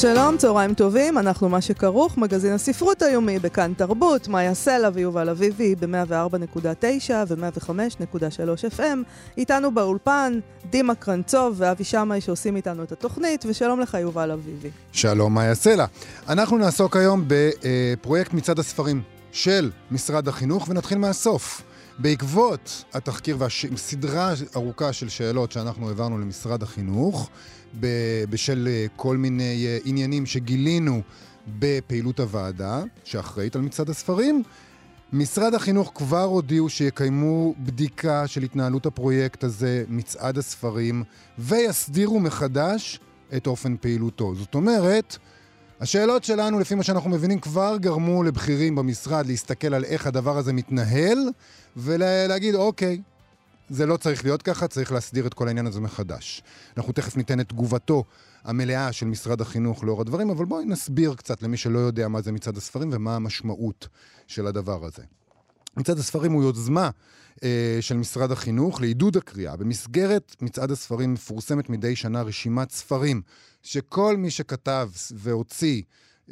שלום, צהריים טובים, אנחנו מה שכרוך, מגזין הספרות היומי בכאן תרבות, מאיה סלע ויובל אביבי ב-104.9 ו-105.3 FM. איתנו באולפן דימה קרנצוב ואבי שמאי שעושים איתנו את התוכנית, ושלום לך יובל אביבי. שלום, מאיה סלע. אנחנו נעסוק היום בפרויקט מצעד הספרים של משרד החינוך, ונתחיל מהסוף. בעקבות התחקיר והסדרה ארוכה של שאלות שאנחנו העברנו למשרד החינוך, בשל אה, כל מיני אה, עניינים שגילינו בפעילות הוועדה, שאחראית על מצעד הספרים. משרד החינוך כבר הודיעו שיקיימו בדיקה של התנהלות הפרויקט הזה, מצעד הספרים, ויסדירו מחדש את אופן פעילותו. זאת אומרת, השאלות שלנו, לפי מה שאנחנו מבינים, כבר גרמו לבכירים במשרד להסתכל על איך הדבר הזה מתנהל, ולהגיד, אוקיי, זה לא צריך להיות ככה, צריך להסדיר את כל העניין הזה מחדש. אנחנו תכף ניתן את תגובתו המלאה של משרד החינוך לאור הדברים, אבל בואי נסביר קצת למי שלא יודע מה זה מצעד הספרים ומה המשמעות של הדבר הזה. מצעד הספרים הוא יוזמה אה, של משרד החינוך לעידוד הקריאה. במסגרת מצעד הספרים מפורסמת מדי שנה רשימת ספרים שכל מי שכתב והוציא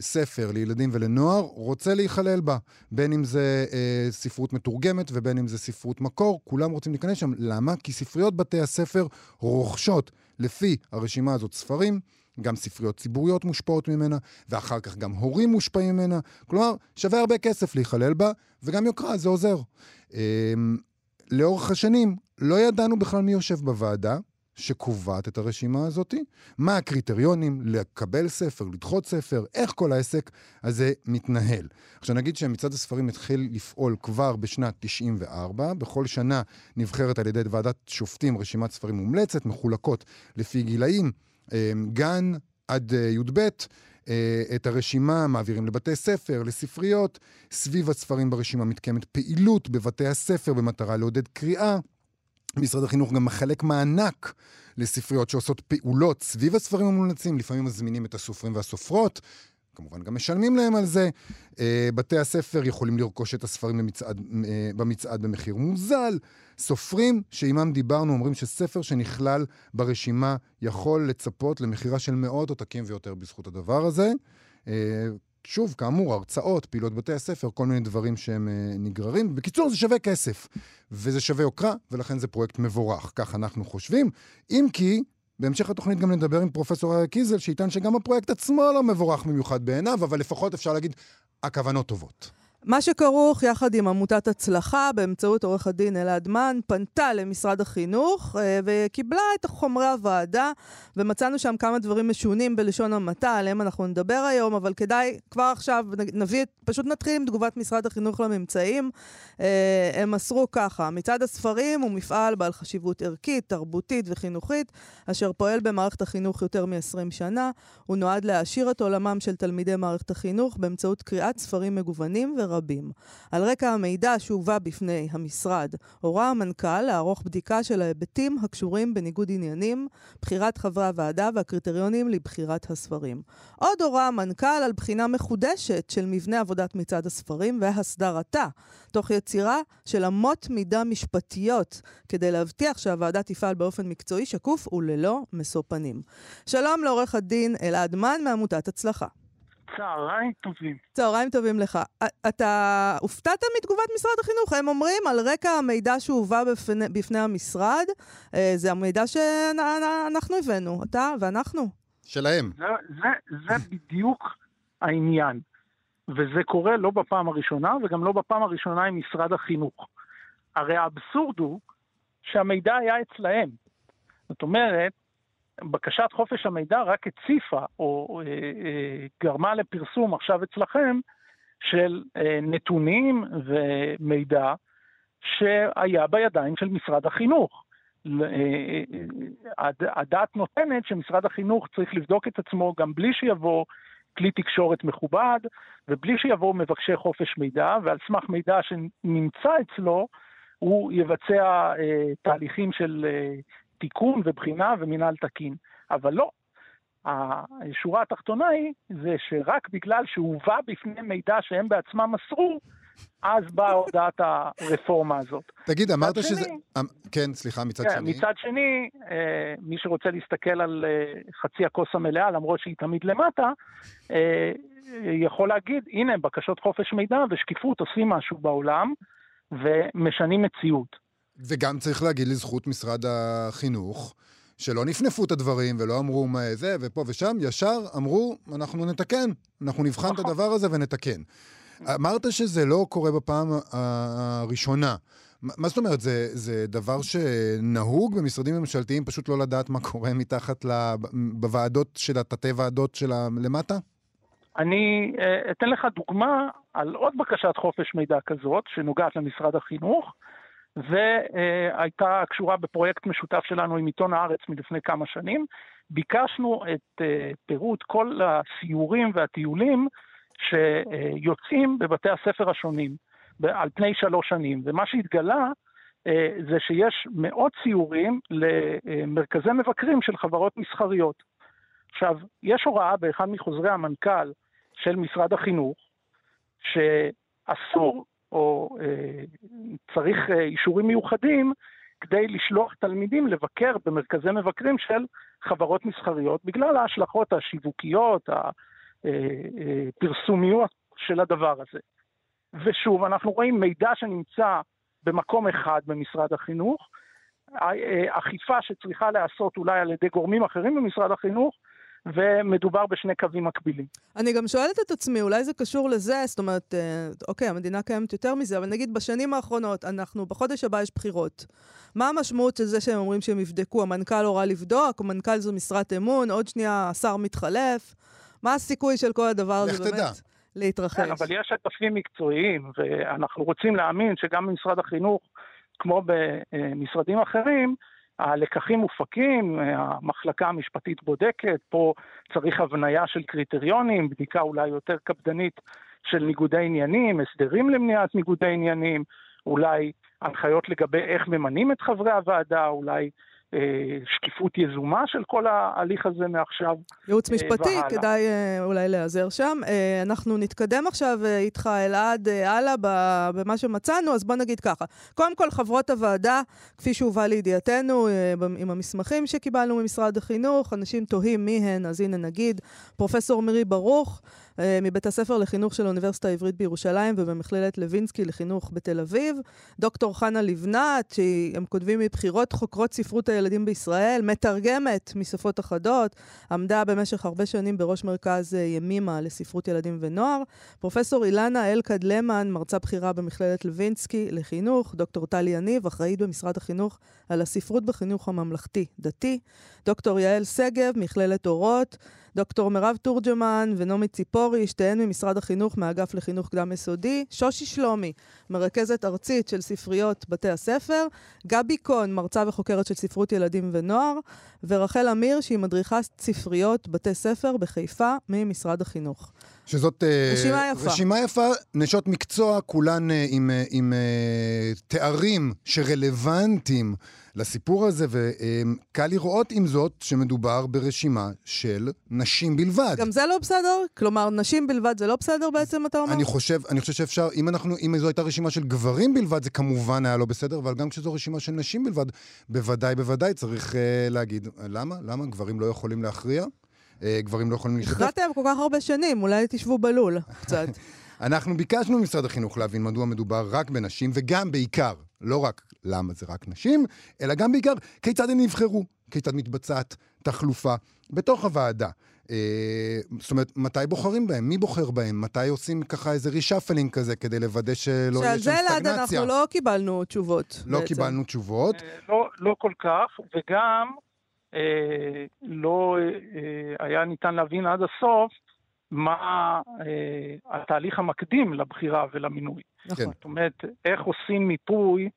ספר לילדים ולנוער רוצה להיכלל בה. בין אם זה אה, ספרות מתורגמת ובין אם זה ספרות מקור, כולם רוצים להיכנס שם. למה? כי ספריות בתי הספר רוכשות לפי הרשימה הזאת ספרים. גם ספריות ציבוריות מושפעות ממנה, ואחר כך גם הורים מושפעים ממנה. כלומר, שווה הרבה כסף להיכלל בה, וגם יוקרה, זה עוזר. אה, לאורך השנים לא ידענו בכלל מי יושב בוועדה, שקובעת את הרשימה הזאת, מה הקריטריונים לקבל ספר, לדחות ספר, איך כל העסק הזה מתנהל. עכשיו נגיד שמצעד הספרים התחיל לפעול כבר בשנת 94, בכל שנה נבחרת על ידי ועדת שופטים רשימת ספרים מומלצת, מחולקות לפי גילאים, גן עד אה, י"ב. אה, את הרשימה מעבירים לבתי ספר, לספריות. סביב הספרים ברשימה מתקיימת פעילות בבתי הספר במטרה לעודד קריאה. משרד החינוך גם מחלק מענק לספריות שעושות פעולות סביב הספרים המומלצים, לפעמים מזמינים את הסופרים והסופרות, כמובן גם משלמים להם על זה. אה, בתי הספר יכולים לרכוש את הספרים במצעד, במצעד במחיר מוזל. סופרים שעימם דיברנו אומרים שספר שנכלל ברשימה יכול לצפות למכירה של מאות עותקים ויותר בזכות הדבר הזה. אה, שוב, כאמור, הרצאות, פעילות בתי הספר, כל מיני דברים שהם אה, נגררים. בקיצור, זה שווה כסף, וזה שווה יוקרה, ולכן זה פרויקט מבורך, כך אנחנו חושבים. אם כי, בהמשך התוכנית גם נדבר עם פרופסור אריה קיזל, שיטען שגם הפרויקט עצמו לא מבורך במיוחד בעיניו, אבל לפחות אפשר להגיד, הכוונות טובות. מה שכרוך יחד עם עמותת הצלחה באמצעות עורך הדין אלעד מן, פנתה למשרד החינוך אה, וקיבלה את חומרי הוועדה, ומצאנו שם כמה דברים משונים בלשון המעטה, עליהם אנחנו נדבר היום, אבל כדאי כבר עכשיו נביא, פשוט נתחיל עם תגובת משרד החינוך לממצאים. אה, הם מסרו ככה, מצעד הספרים הוא מפעל בעל חשיבות ערכית, תרבותית וחינוכית, אשר פועל במערכת החינוך יותר מ-20 שנה. הוא נועד להעשיר את עולמם של תלמידי מערכת החינוך באמצעות קריאת ספרים מגוונים רבים. על רקע המידע שהובא בפני המשרד, הורה המנכ"ל לערוך בדיקה של ההיבטים הקשורים בניגוד עניינים, בחירת חברי הוועדה והקריטריונים לבחירת הספרים. עוד הורה המנכ"ל על בחינה מחודשת של מבנה עבודת מצעד הספרים והסדרתה, תוך יצירה של אמות מידה משפטיות, כדי להבטיח שהוועדה תפעל באופן מקצועי, שקוף וללא משוא פנים. שלום לעורך הדין אלעד מן מעמותת הצלחה. צהריים טובים. צהריים טובים לך. אתה הופתעת מתגובת משרד החינוך? הם אומרים על רקע המידע שהובא בפני, בפני המשרד, אה, זה המידע שאנחנו הבאנו, אתה ואנחנו. שלהם. זה, זה, זה בדיוק העניין. וזה קורה לא בפעם הראשונה, וגם לא בפעם הראשונה עם משרד החינוך. הרי האבסורד הוא שהמידע היה אצלהם. זאת אומרת, בקשת חופש המידע רק הציפה או אה, אה, גרמה לפרסום עכשיו אצלכם של אה, נתונים ומידע שהיה בידיים של משרד החינוך. הדעת נותנת שמשרד החינוך צריך לבדוק את עצמו גם בלי שיבוא כלי תקשורת מכובד ובלי שיבואו מבקשי חופש מידע, ועל סמך מידע שנמצא אצלו, הוא יבצע אה, תהליכים של אה, תיקון ובחינה ומינהל תקין. אבל לא. השורה התחתונה היא, זה שרק בגלל שהובא בפני מידע שהם בעצמם מסרו, אז באה הודעת הרפורמה הזאת. תגיד, אמרת מצד שזה... שני- אמ- כן, סליחה, מצד כן, שני. מצד שני, אה, מי שרוצה להסתכל על אה, חצי הכוס המלאה, למרות שהיא תמיד למטה, אה, יכול להגיד, הנה, בקשות חופש מידע ושקיפות עושים משהו בעולם ומשנים מציאות. וגם צריך להגיד לזכות משרד החינוך, שלא נפנפו את הדברים ולא אמרו מה זה ופה ושם, ישר אמרו, אנחנו נתקן, אנחנו נבחן את נכון. הדבר הזה ונתקן. אמרת שזה לא קורה בפעם הראשונה. מה מה זאת אומרת, זה, זה דבר שנהוג במשרדים ממשלתיים פשוט לא לדעת מה קורה מתחת ל... בוועדות של התתי ועדות של למטה? אני אה, אתן לך דוגמה על עוד בקשת חופש מידע כזאת, שנוגעת למשרד החינוך, והייתה קשורה בפרויקט משותף שלנו עם עיתון הארץ מלפני כמה שנים. ביקשנו את אה, פירוט כל הסיורים והטיולים שיוצאים בבתי הספר השונים על פני שלוש שנים, ומה שהתגלה אה, זה שיש מאות סיורים למרכזי מבקרים של חברות מסחריות. עכשיו, יש הוראה באחד מחוזרי המנכ"ל של משרד החינוך, שאסור או אה, צריך אה, אישורים מיוחדים כדי לשלוח תלמידים לבקר במרכזי מבקרים של חברות מסחריות, בגלל ההשלכות השיווקיות, הפרסומיות של הדבר הזה. ושוב, אנחנו רואים מידע שנמצא במקום אחד במשרד החינוך, אה, אכיפה שצריכה להיעשות אולי על ידי גורמים אחרים במשרד החינוך, ומדובר בשני קווים מקבילים. אני גם שואלת את עצמי, אולי זה קשור לזה, זאת אומרת, אה, אוקיי, המדינה קיימת יותר מזה, אבל נגיד בשנים האחרונות, אנחנו, בחודש הבא יש בחירות. מה המשמעות של זה שהם אומרים שהם יבדקו? המנכ"ל הורה לבדוק, המנכ"ל זו משרת אמון, עוד שנייה השר מתחלף. מה הסיכוי של כל הדבר הזה לך באמת תדע. להתרחש? כן, אבל יש שותפים מקצועיים, ואנחנו רוצים להאמין שגם במשרד החינוך, כמו במשרדים אחרים, הלקחים מופקים, המחלקה המשפטית בודקת, פה צריך הבניה של קריטריונים, בדיקה אולי יותר קפדנית של ניגודי עניינים, הסדרים למניעת ניגודי עניינים, אולי הנחיות לגבי איך ממנים את חברי הוועדה, אולי שקיפות יזומה של כל ההליך הזה מעכשיו. ייעוץ אה, משפטי, והלאה. כדאי אה, אולי להיעזר שם. אה, אנחנו נתקדם עכשיו אה, איתך, אלעד, אה, הלאה במה שמצאנו, אז בוא נגיד ככה. קודם כל, חברות הוועדה, כפי שהובא לידיעתנו, אה, עם המסמכים שקיבלנו ממשרד החינוך, אנשים תוהים מי הן, אז הנה נגיד, פרופסור מירי ברוך, אה, מבית הספר לחינוך של האוניברסיטה העברית בירושלים ובמכללת לוינסקי לחינוך בתל אביב, דוקטור חנה לבנת, שהם כותבים מבחירות חוקרות ספרות הילדים בישראל, מתרגמת משפות אחדות, עמדה במשך הרבה שנים בראש מרכז אה, ימימה לספרות ילדים ונוער. פרופסור אילנה אלקד למן, מרצה בכירה במכללת לוינסקי לחינוך. דוקטור טלי יניב, אחראית במשרד החינוך על הספרות בחינוך הממלכתי-דתי. דוקטור יעל שגב, מכללת אורות. דוקטור מירב תורג'מן ונעמי ציפורי, שתיהן ממשרד החינוך מהאגף לחינוך קדם יסודי. שושי שלומי, מרכזת ארצית של ספריות בתי הספר. גבי קון, מרצה וחוקרת של ספרות ילדים ונוער. ורחל אמיר, שהיא מדריכה ספריות בתי ספר בחיפה ממשרד החינוך. שזאת אה, רשימה יפה. רשימה יפה, נשות מקצוע, כולן אה, עם, אה, עם אה, תארים שרלוונטיים לסיפור הזה, וקל לראות עם זאת שמדובר ברשימה של נשים בלבד. גם זה לא בסדר? כלומר, נשים בלבד זה לא בסדר בעצם, אתה אומר? אני חושב, אני חושב שאפשר, אם אנחנו, אם זו הייתה רשימה של גברים בלבד, זה כמובן היה לא בסדר, אבל גם כשזו רשימה של נשים בלבד, בוודאי, בוודאי צריך uh, להגיד, למה? למה? גברים לא יכולים להכריע? Uh, גברים לא יכולים להשתתף? הכרעתם כל כך הרבה שנים, אולי תשבו בלול קצת. אנחנו ביקשנו ממשרד החינוך להבין מדוע מדובר רק בנשים, וגם בעיקר, לא רק למה זה רק נשים, אלא גם בעיקר כיצד הן נבחרו, כיצד מתבצעת תחלופה בתוך הוועדה. אה, זאת אומרת, מתי בוחרים בהם? מי בוחר בהם? מתי עושים ככה איזה רישפלינג כזה כדי לוודא שלא יהיה שעל שם זה, אלעד, סטגנציה? אנחנו לא קיבלנו תשובות. לא בעצם. קיבלנו תשובות. אה, לא, לא כל כך, וגם אה, לא אה, היה ניתן להבין עד הסוף מה אה, התהליך המקדים לבחירה ולמינוי. נכון. זאת אומרת, איך עושים מיפוי,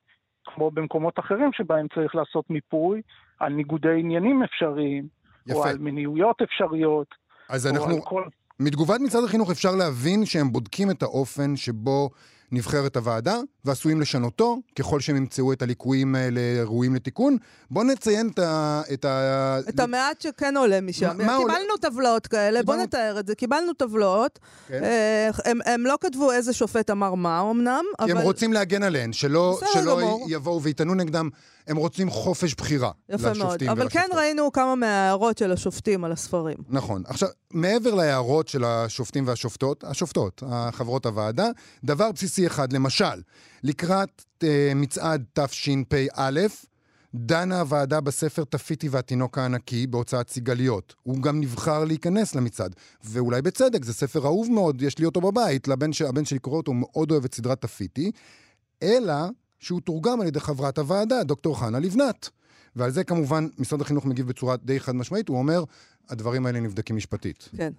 כמו במקומות אחרים שבהם צריך לעשות מיפוי, על ניגודי עניינים אפשריים, או יפה. על מניעויות אפשריות, אז או אנחנו, כל... מתגובת משרד החינוך אפשר להבין שהם בודקים את האופן שבו נבחרת הוועדה, ועשויים לשנותו, ככל שהם ימצאו את הליקויים האלה ראויים לתיקון. בואו נציין את ה... את, ה... את המעט שכן עולה משם. מה, קיבלנו עולה... טבלאות כאלה. בואו נתאר את זה. קיבלנו טבלאות. כן. אה, הם, הם לא כתבו איזה שופט אמר מה אמנם, אבל... כי הם רוצים להגן עליהן, שלא, שלא יבואו ויטענו נגדם. הם רוצים חופש בחירה יפה לשופטים מאוד. אבל כן ראינו כמה מההערות של השופטים על הספרים. נכון. עכשיו, מעבר להערות של השופטים והשופטות, השופטות, חברות הוועדה, דבר בסיסי אחד, למשל, לקראת uh, מצעד תשפ"א, דנה הוועדה בספר תפיתי והתינוק הענקי בהוצאת סיגליות. הוא גם נבחר להיכנס למצעד. ואולי בצדק, זה ספר אהוב מאוד, יש לי אותו בבית, לבן ש... הבן שלי קורא אותו, הוא מאוד אוהב את סדרת תפיתי, אלא שהוא תורגם על ידי חברת הוועדה, דוקטור חנה לבנת. ועל זה כמובן משרד החינוך מגיב בצורה די חד משמעית, הוא אומר, הדברים האלה נבדקים משפטית. כן.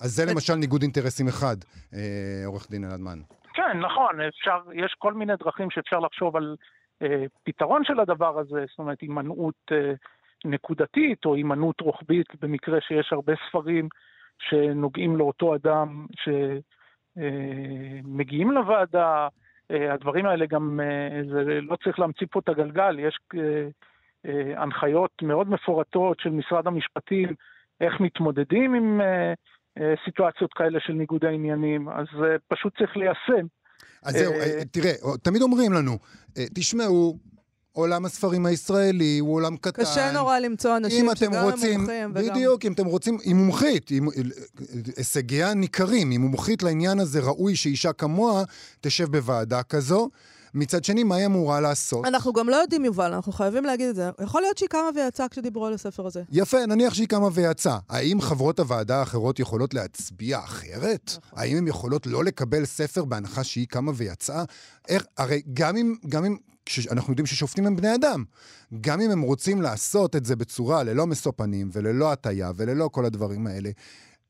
אז זה למשל ניגוד אינטרסים אחד, אה, עורך דין אלעדמן. כן, נכון, אפשר, יש כל מיני דרכים שאפשר לחשוב על אה, פתרון של הדבר הזה, זאת אומרת, הימנעות אה, נקודתית או הימנעות רוחבית במקרה שיש הרבה ספרים שנוגעים לאותו אדם שמגיעים אה, לוועדה. אה, הדברים האלה גם, אה, זה לא צריך להמציא פה את הגלגל, יש אה, הנחיות מאוד מפורטות של משרד המשפטים איך מתמודדים עם סיטואציות כאלה של ניגודי עניינים, אז פשוט צריך ליישם. אז זהו, תראה, תמיד אומרים לנו, תשמעו, עולם הספרים הישראלי הוא עולם קטן. קשה נורא למצוא אנשים שגם הם מומחים וגם... בדיוק, אם אתם רוצים, היא מומחית, היא, הישגיה ניכרים, היא מומחית לעניין הזה, ראוי שאישה כמוה תשב בוועדה כזו. מצד שני, מה היא אמורה לעשות? אנחנו גם לא יודעים, יובל, אנחנו חייבים להגיד את זה. יכול להיות שהיא קמה ויצאה כשדיברו על הספר הזה. יפה, נניח שהיא קמה ויצאה. האם חברות הוועדה האחרות יכולות להצביע אחרת? נכון. האם הן יכולות לא לקבל ספר בהנחה שהיא קמה ויצאה? איך, הרי גם אם, גם אם אנחנו יודעים ששופטים הם בני אדם. גם אם הם רוצים לעשות את זה בצורה ללא משוא פנים וללא הטיה וללא כל הדברים האלה,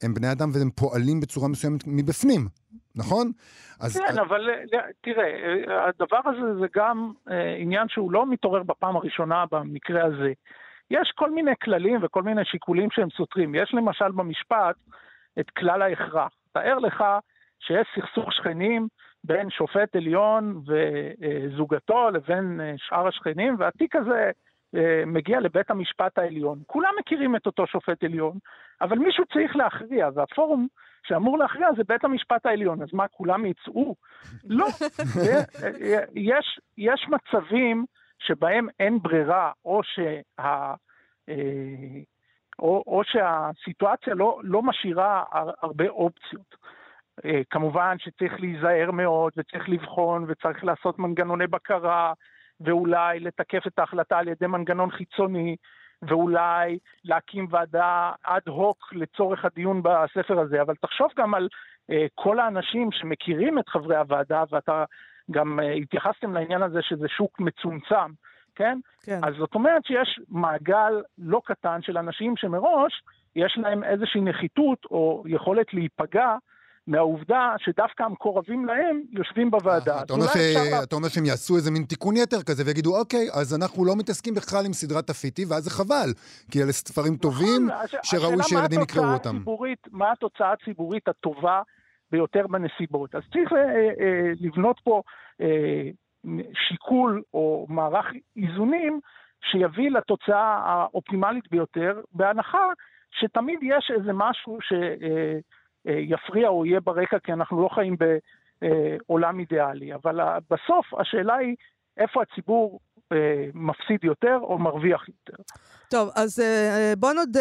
הם בני אדם והם פועלים בצורה מסוימת מבפנים, נכון? אז... כן, אבל תראה, הדבר הזה זה גם אה, עניין שהוא לא מתעורר בפעם הראשונה במקרה הזה. יש כל מיני כללים וכל מיני שיקולים שהם סותרים. יש למשל במשפט את כלל ההכרח. תאר לך שיש סכסוך שכנים בין שופט עליון וזוגתו לבין אה, שאר השכנים, והתיק הזה אה, מגיע לבית המשפט העליון. כולם מכירים את אותו שופט עליון, אבל מישהו צריך להכריע, והפורום שאמור להכריע זה בית המשפט העליון. אז מה, כולם יצאו? לא. אה, יש, יש מצבים שבהם אין ברירה, או שה... או, או שהסיטואציה לא, לא משאירה הרבה אופציות. אה, כמובן שצריך להיזהר מאוד וצריך לבחון וצריך לעשות מנגנוני בקרה ואולי לתקף את ההחלטה על ידי מנגנון חיצוני ואולי להקים ועדה אד הוק לצורך הדיון בספר הזה, אבל תחשוב גם על uh, כל האנשים שמכירים את חברי הוועדה, ואתה גם uh, התייחסתם לעניין הזה שזה שוק מצומצם, כן? כן. אז זאת אומרת שיש מעגל לא קטן של אנשים שמראש יש להם איזושהי נחיתות או יכולת להיפגע מהעובדה שדווקא המקורבים להם יושבים בוועדה. אה, אתה אומר שהם יעשו איזה מין תיקון יתר כזה ויגידו, אוקיי, אז אנחנו לא מתעסקים בכלל עם סדרת תפיטי, ואז זה חבל, כי אלה ספרים נכון, טובים שראוי שילדים יקראו אותם. מה התוצאה הציבורית הטובה ביותר בנסיבות? אז צריך אה, אה, לבנות פה שיקול או מערך איזונים שיביא לתוצאה האופטימלית ביותר, בהנחה שתמיד יש איזה משהו ש... אה, יפריע או יהיה ברקע, כי אנחנו לא חיים בעולם אידיאלי. אבל בסוף השאלה היא איפה הציבור אה, מפסיד יותר או מרוויח יותר. טוב, אז אה, בוא נודה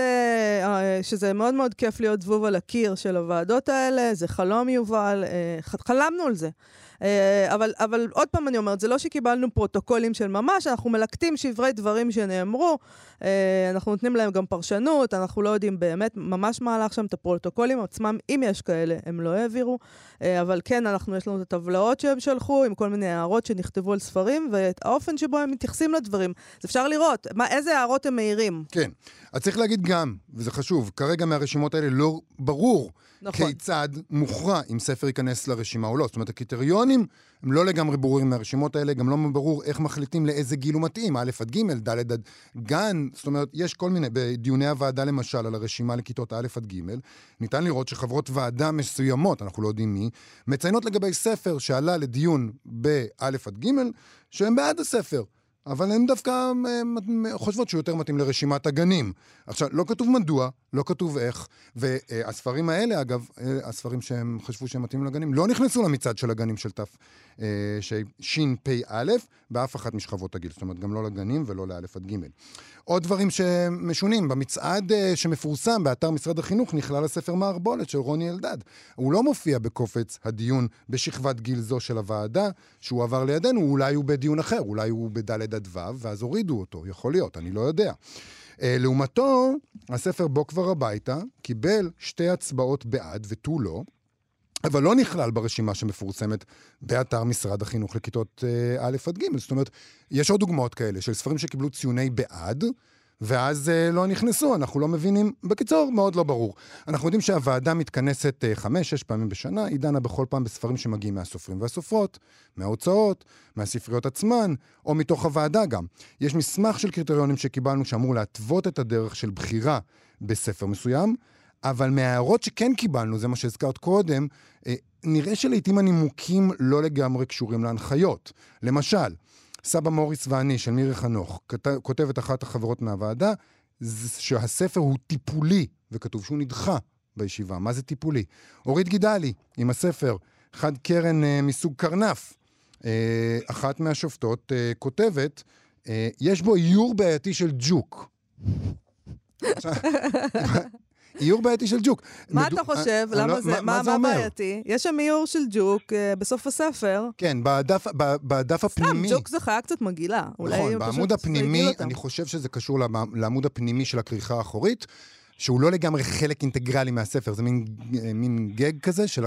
שזה מאוד מאוד כיף להיות זבוב על הקיר של הוועדות האלה, זה חלום יובל, חלמנו על זה. אה, אבל, אבל עוד פעם אני אומרת, זה לא שקיבלנו פרוטוקולים של ממש, אנחנו מלקטים שברי דברים שנאמרו, אה, אנחנו נותנים להם גם פרשנות, אנחנו לא יודעים באמת ממש מה הלך שם, את הפרוטוקולים עצמם, אם יש כאלה, הם לא העבירו, אה, אבל כן, אנחנו, יש לנו את הטבלאות שהם שלחו, עם כל מיני הערות שנכתבו על ספרים, ואת האופן שבו הם מתייחסים לדברים. אז אפשר לראות מה, איזה הערות הם מעירים. כן. אז צריך להגיד גם, וזה חשוב, כרגע מהרשימות האלה לא ברור נכון. כיצד מוכרע אם ספר ייכנס לרשימה או לא. זאת אומרת, הקריטריונים הקריטריונים הם לא לגמרי ברורים מהרשימות האלה, גם לא ברור איך מחליטים לאיזה גיל הוא מתאים, א' עד ג', ד' עד גן, זאת אומרת, יש כל מיני, בדיוני הוועדה למשל, על הרשימה לכיתות א' עד ג', ניתן לראות שחברות ועדה מסוימות, אנחנו לא יודעים מי, מציינות לגבי ספר שעלה לדיון באלף עד ג', שהם בעד הספר. אבל הן דווקא אה, חושבות שהוא יותר מתאים לרשימת הגנים. עכשיו, לא כתוב מדוע, לא כתוב איך, והספרים האלה, אגב, אה, הספרים שהם חשבו שהם מתאימים לגנים, לא נכנסו למצעד של הגנים של תשפ"א, באף אחת משכבות הגיל. זאת אומרת, גם לא לגנים ולא לאלף עד גימל. עוד דברים שמשונים, במצעד אה, שמפורסם באתר משרד החינוך נכלל הספר מערבולת של רוני אלדד. הוא לא מופיע בקופץ הדיון בשכבת גיל זו של הוועדה, שהוא עבר לידינו, אולי הוא בדיון אחר, אולי הוא בד' עד ו', ואז הורידו אותו, יכול להיות, אני לא יודע. אה, לעומתו, הספר בוא כבר הביתה קיבל שתי הצבעות בעד ותו לא. אבל לא נכלל ברשימה שמפורסמת באתר משרד החינוך לכיתות אה, א' עד ג'. זאת אומרת, יש עוד דוגמאות כאלה של ספרים שקיבלו ציוני בעד, ואז אה, לא נכנסו, אנחנו לא מבינים. בקיצור, מאוד לא ברור. אנחנו יודעים שהוועדה מתכנסת אה, חמש, שש פעמים בשנה, היא דנה בכל פעם בספרים שמגיעים מהסופרים והסופרות, מההוצאות, מהספריות עצמן, או מתוך הוועדה גם. יש מסמך של קריטריונים שקיבלנו שאמור להתוות את הדרך של בחירה בספר מסוים. אבל מההערות שכן קיבלנו, זה מה שהזכרת קודם, אה, נראה שלעיתים הנימוקים לא לגמרי קשורים להנחיות. למשל, סבא מוריס ואני של מירי חנוך, כותבת אחת החברות מהוועדה, שהספר הוא טיפולי, וכתוב שהוא נדחה בישיבה. מה זה טיפולי? אורית גידלי, עם הספר חד קרן אה, מסוג קרנף, אה, אחת מהשופטות אה, כותבת, אה, יש בו איור בעייתי של ג'וק. איור בעייתי של ג'וק. מה אתה חושב? אה, למה לא- זה? מה זה מה אומר? בעייתי? יש שם איור של ג'וק אה, בסוף הספר. כן, בדף, ב- בדף סתם, הפנימי. ג'וק זה חיה קצת מגעילה. נכון, בעמוד הפנימי. אני חושב שזה קשור לעמ- לעמוד הפנימי של הכריכה האחורית, שהוא לא לגמרי חלק אינטגרלי מהספר, זה מין, אה, מין גג כזה של,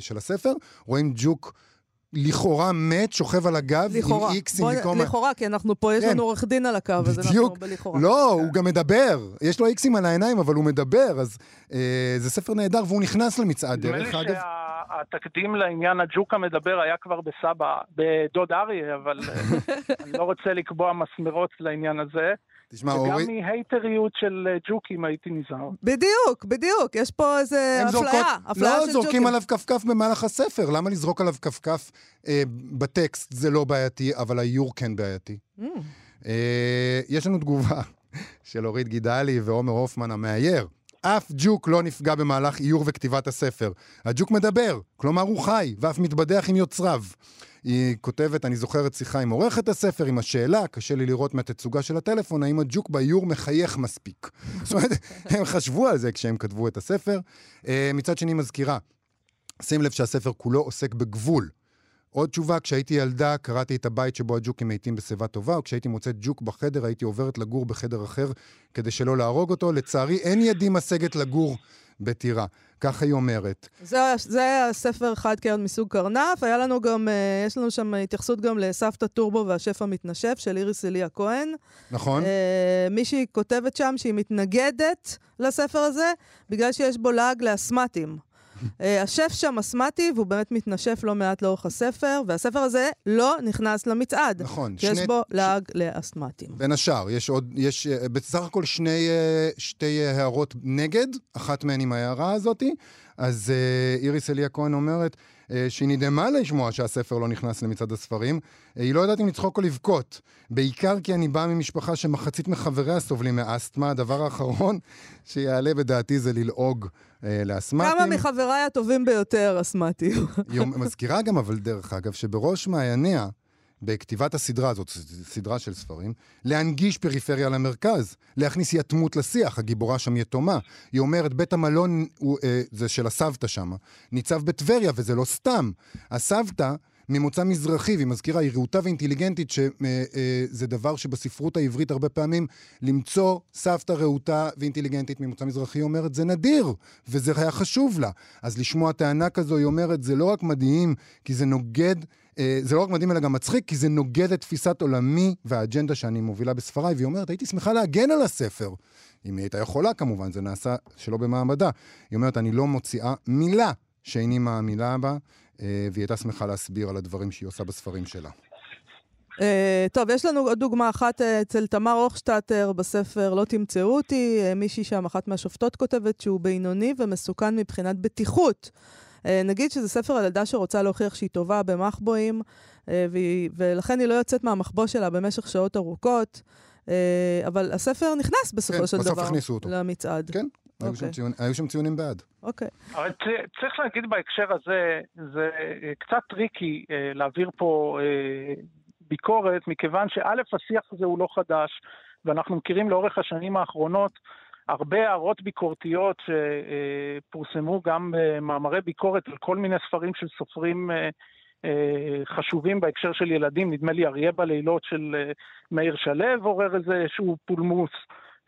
של הספר. רואים ג'וק לכאורה מת, שוכב על הגב, לכאורה. עם איקסים בוא- במקום... לכאורה, כי אנחנו פה, יש כן. לנו עורך דין על הקו, אז אנחנו. בלכאורה. לא, הוא גם מדבר. יש לו איקסים על העיניים, אבל הוא מדבר, אז אה, זה ספר נהדר, והוא נכנס למצעד, נדמה לי דרך אגב. שהתקדים לעניין הג'וק המדבר היה כבר בסבא, בדוד אריה, אבל אה, אני לא רוצה לקבוע מסמרות לעניין הזה. תשמע, וגם אורי... מהייטריות של אה, ג'וקים הייתי נזהר. בדיוק, בדיוק. יש פה איזה אפליה, זורקות- אפליה לא, של זורקים ג'וקים. עליו כפכף במהלך הספר. למה לזרוק עליו כפכף אה, בטקסט זה לא בעייתי, אבל האיור כן בעייתי? Mm. אה, יש לנו תגובה של אורית גידלי ועומר הופמן המאייר. אף ג'וק לא נפגע במהלך איור וכתיבת הספר. הג'וק מדבר, כלומר הוא חי, ואף מתבדח עם יוצריו. היא כותבת, אני זוכרת שיחה עם עורכת הספר, עם השאלה, קשה לי לראות מהתצוגה של הטלפון, האם הג'וק באיור מחייך מספיק. זאת אומרת, הם חשבו על זה כשהם כתבו את הספר. אה, מצד שני, מזכירה, שים לב שהספר כולו עוסק בגבול. עוד תשובה, כשהייתי ילדה קראתי את הבית שבו הג'וקים מתים בשיבה טובה, וכשהייתי מוצאת ג'וק בחדר הייתי עוברת לגור בחדר אחר כדי שלא להרוג אותו. לצערי אין ידי משגת לגור בטירה. כך היא אומרת. זה, זה הספר חד קרן מסוג קרנף. היה לנו גם, אה, יש לנו שם התייחסות גם לסבתא טורבו והשף המתנשף של איריס אליה כהן. נכון? אה, מישהי כותבת שם שהיא מתנגדת לספר הזה בגלל שיש בו לעג לאסמטים. אה, השף שם אסמטי, והוא באמת מתנשף לא מעט לאורך הספר, והספר הזה לא נכנס למצעד. נכון. כי יש שני- בו לעג לאסמטים. בין השאר, יש עוד, יש אה, בסך הכל שני, אה, שתי הערות נגד, אחת מהן עם ההערה הזאתי. אז איריס אליה כהן אומרת שהיא נדהמה לשמוע שהספר לא נכנס למצעד הספרים. אה, היא לא יודעת אם לצחוק או לבכות. בעיקר כי אני באה ממשפחה שמחצית מחבריה סובלים מאסתמה. הדבר האחרון שיעלה בדעתי זה ללעוג אה, לאסתמטים. כמה מחבריי הטובים ביותר אסמטיים. היא מזכירה גם, אבל דרך אגב, שבראש מעייניה, בכתיבת הסדרה הזאת, סדרה של ספרים, להנגיש פריפריה למרכז, להכניס יתמות לשיח, הגיבורה שם יתומה. היא אומרת, בית המלון, הוא, אה, זה של הסבתא שם, ניצב בטבריה, וזה לא סתם. הסבתא... ממוצא מזרחי, והיא מזכירה, היא רהוטה ואינטליגנטית, שזה דבר שבספרות העברית הרבה פעמים, למצוא סבתא רהוטה ואינטליגנטית ממוצא מזרחי, היא אומרת, זה נדיר, וזה היה חשוב לה. אז לשמוע טענה כזו, היא אומרת, זה לא רק מדהים, כי זה נוגד אה, זה לא רק מדהים אלא גם מצחיק, כי זה נוגד את תפיסת עולמי והאג'נדה שאני מובילה בספריי, והיא אומרת, הייתי שמחה להגן על הספר. אם היא הייתה יכולה כמובן, זה נעשה שלא במעמדה. היא אומרת, אני לא מוציאה מילה שאיני מאמינה בה. אה, והיא הייתה שמחה להסביר על הדברים שהיא עושה בספרים שלה. Uh, טוב, יש לנו עוד דוגמה אחת uh, אצל תמר הוכשטטר בספר "לא תמצאו אותי", uh, מישהי שם, אחת מהשופטות כותבת שהוא בינוני ומסוכן מבחינת בטיחות. Uh, נגיד שזה ספר על ילדה שרוצה להוכיח שהיא טובה במחבואים, והיא, ולכן היא לא יוצאת מהמחבוא שלה במשך שעות ארוכות, אה, אבל הספר נכנס בסופו כן, של דבר. למצעד. כן, היו אוקיי. שם ציונים- היו שם ציונים בעד. אוקיי. אבל צריך להגיד בהקשר הזה, זה אה, קצת טריקי אה, להעביר פה אה, ביקורת, מכיוון שא', השיח הזה הוא לא חדש, ואנחנו מכירים לאורך השנים האחרונות הרבה הערות ביקורתיות שפורסמו גם במאמרי ביקורת על כל מיני ספרים של סופרים אה, אה, חשובים בהקשר של ילדים, נדמה לי אריה בלילות של אה, מאיר שלו עורר איזשהו פולמוס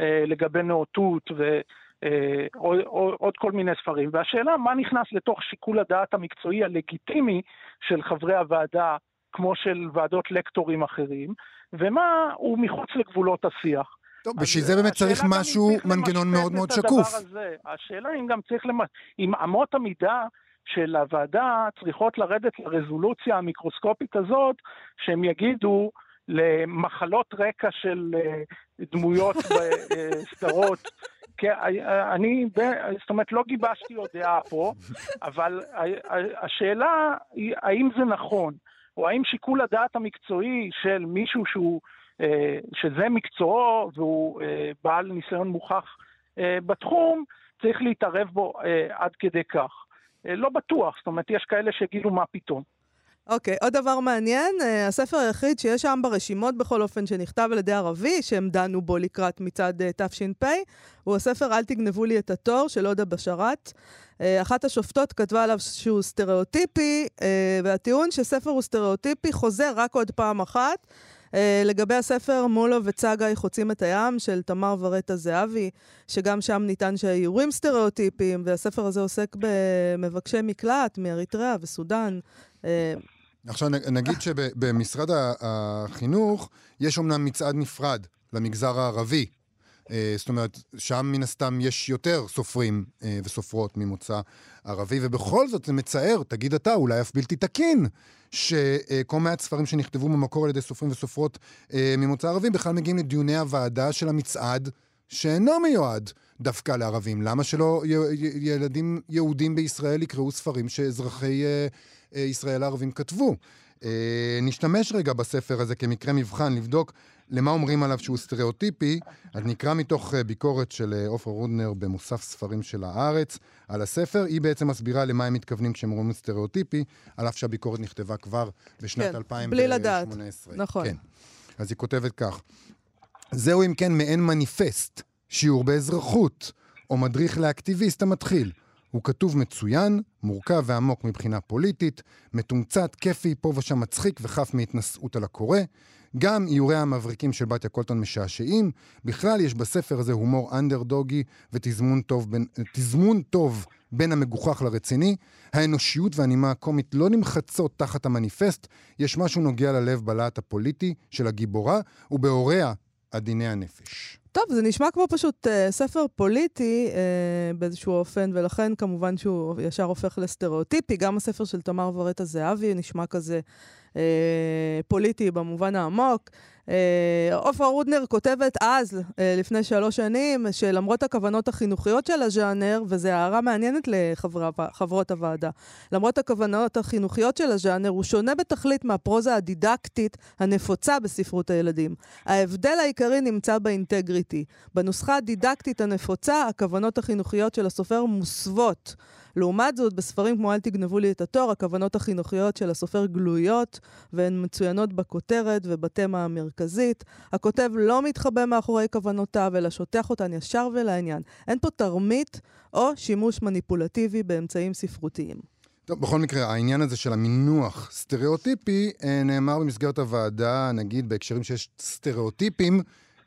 אה, לגבי נאותות, ו... אה, עוד, עוד, עוד כל מיני ספרים. והשאלה מה נכנס לתוך שיקול הדעת המקצועי הלגיטימי של חברי הוועדה, כמו של ועדות לקטורים אחרים, ומה הוא מחוץ לגבולות השיח. טוב, בשביל זה באמת השאלה צריך משהו, מנגנון מאוד מאוד שקוף. השאלה אם גם צריך, למ... אם אמות המידה של הוועדה צריכות לרדת לרזולוציה המיקרוסקופית הזאת, שהם יגידו למחלות רקע של אה, דמויות בסדרות. כי אה, אני, ב- זאת אומרת, לא גיבשתי עוד דעה פה, אבל השאלה היא האם זה נכון, או האם שיקול הדעת המקצועי של מישהו שהוא, אה, שזה מקצועו והוא אה, בעל ניסיון מוכח אה, בתחום, צריך להתערב בו אה, עד כדי כך. אה, לא בטוח, זאת אומרת, יש כאלה שיגידו מה פתאום. אוקיי, עוד דבר מעניין, אה, הספר היחיד שיש שם ברשימות בכל אופן, שנכתב על ידי ערבי, שהם דנו בו לקראת מצעד אה, תש"פ, הוא הספר "אל תגנבו לי את התור" של הודה בשאראת. אה, אחת השופטות כתבה עליו שהוא סטריאוטיפי, אה, והטיעון שספר הוא סטריאוטיפי חוזר רק עוד פעם אחת. אה, לגבי הספר מולו וצגאי חוצים את הים של תמר ורטה זהבי, שגם שם ניתן שהאיורים סטריאוטיפיים, והספר הזה עוסק במבקשי מקלט מאריתריאה וסודאן. אה, עכשיו נגיד שבמשרד החינוך יש אומנם מצעד נפרד למגזר הערבי. אה, זאת אומרת, שם מן הסתם יש יותר סופרים אה, וסופרות ממוצא ערבי, ובכל זאת זה מצער, תגיד אתה, אולי אף בלתי תקין, שכה מעט ספרים שנכתבו במקור על ידי סופרים וסופרות אה, ממוצא ערבי בכלל מגיעים לדיוני הוועדה של המצעד, שאינו מיועד דווקא לערבים. למה שלא י- ילדים יהודים בישראל יקראו ספרים שאזרחי ישראל הערבים כתבו? נשתמש רגע בספר הזה כמקרה מבחן, לבדוק למה אומרים עליו שהוא סטריאוטיפי. אז נקרא מתוך אה, ביקורת של אה, עופרה רודנר במוסף ספרים של הארץ על הספר. היא בעצם מסבירה למה הם מתכוונים כשהם אומרים סטריאוטיפי, על אף שהביקורת נכתבה כבר בשנת כן, 2018. בלי לדעת. נכון. כן. אז היא כותבת כך: זהו אם כן מעין מניפסט, שיעור באזרחות, או מדריך לאקטיביסט המתחיל. הוא כתוב מצוין, מורכב ועמוק מבחינה פוליטית, מתומצת, כיפי, פה ושם מצחיק וחף מהתנשאות על הקורא. גם איורי המבריקים של בתיה קולטון משעשעים. בכלל, יש בספר הזה הומור אנדרדוגי ותזמון טוב בין, תזמון טוב בין המגוחך לרציני. האנושיות והנימה הקומית לא נמחצות תחת המניפסט. יש משהו נוגע ללב בלהט הפוליטי של הגיבורה, ובהוריה עדיני הנפש. טוב, זה נשמע כמו פשוט uh, ספר פוליטי uh, באיזשהו אופן, ולכן כמובן שהוא ישר הופך לסטריאוטיפי. גם הספר של תמר ורטה זהבי נשמע כזה uh, פוליטי במובן העמוק. אה, עופרה רודנר כותבת אז, אה, לפני שלוש שנים, שלמרות הכוונות החינוכיות של הז'אנר, וזו הערה מעניינת לחברות הוועדה, למרות הכוונות החינוכיות של הז'אנר, הוא שונה בתכלית מהפרוזה הדידקטית הנפוצה בספרות הילדים. ההבדל העיקרי נמצא באינטגריטי. בנוסחה הדידקטית הנפוצה, הכוונות החינוכיות של הסופר מוסוות. לעומת זאת, בספרים כמו אל תגנבו לי את התואר, הכוונות החינוכיות של הסופר גלויות, והן מצוינות בכותרת ובתמה המרכזית. הכותב לא מתחבא מאחורי כוונותיו, אלא שוטח אותן ישר ולעניין. אין פה תרמית או שימוש מניפולטיבי באמצעים ספרותיים. טוב, בכל מקרה, העניין הזה של המינוח סטריאוטיפי אה, נאמר במסגרת הוועדה, נגיד בהקשרים שיש סטריאוטיפים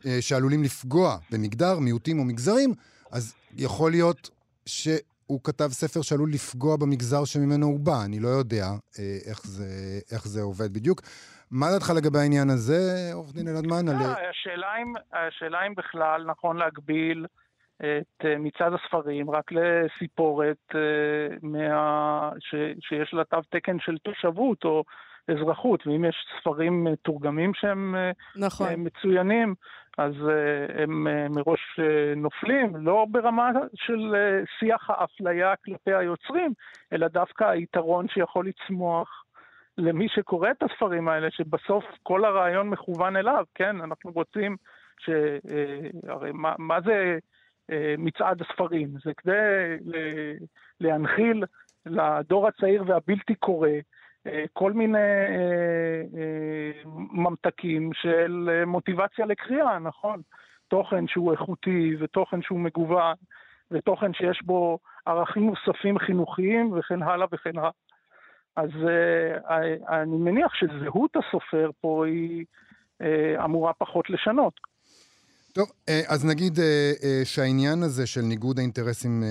אה, שעלולים לפגוע במגדר, מיעוטים או מגזרים, אז יכול להיות ש... הוא כתב ספר שעלול לפגוע במגזר שממנו הוא בא, אני לא יודע אה, איך, זה, איך זה עובד בדיוק. מה דעתך לגבי העניין הזה, עורך דין אלעדמן? על... השאלה אם, השאלה אם בכלל נכון להגביל את אה, מצעד הספרים רק לסיפורת אה, מה... ש... שיש לה תו תקן של תושבות או אזרחות, ואם יש ספרים תורגמים שהם נכון. מצוינים, אז הם מראש נופלים, לא ברמה של שיח האפליה כלפי היוצרים, אלא דווקא היתרון שיכול לצמוח למי שקורא את הספרים האלה, שבסוף כל הרעיון מכוון אליו, כן? אנחנו רוצים ש... הרי מה, מה זה אה, מצעד הספרים? זה כדי להנחיל לדור הצעיר והבלתי קורא אה, כל מיני אה, ממתקים של מוטיבציה לקריאה, נכון? תוכן שהוא איכותי ותוכן שהוא מגוון ותוכן שיש בו ערכים נוספים חינוכיים וכן הלאה וכן הלאה. אז אני מניח שזהות הסופר פה היא אמורה פחות לשנות. טוב, אה, אז נגיד אה, אה, שהעניין הזה של ניגוד האינטרסים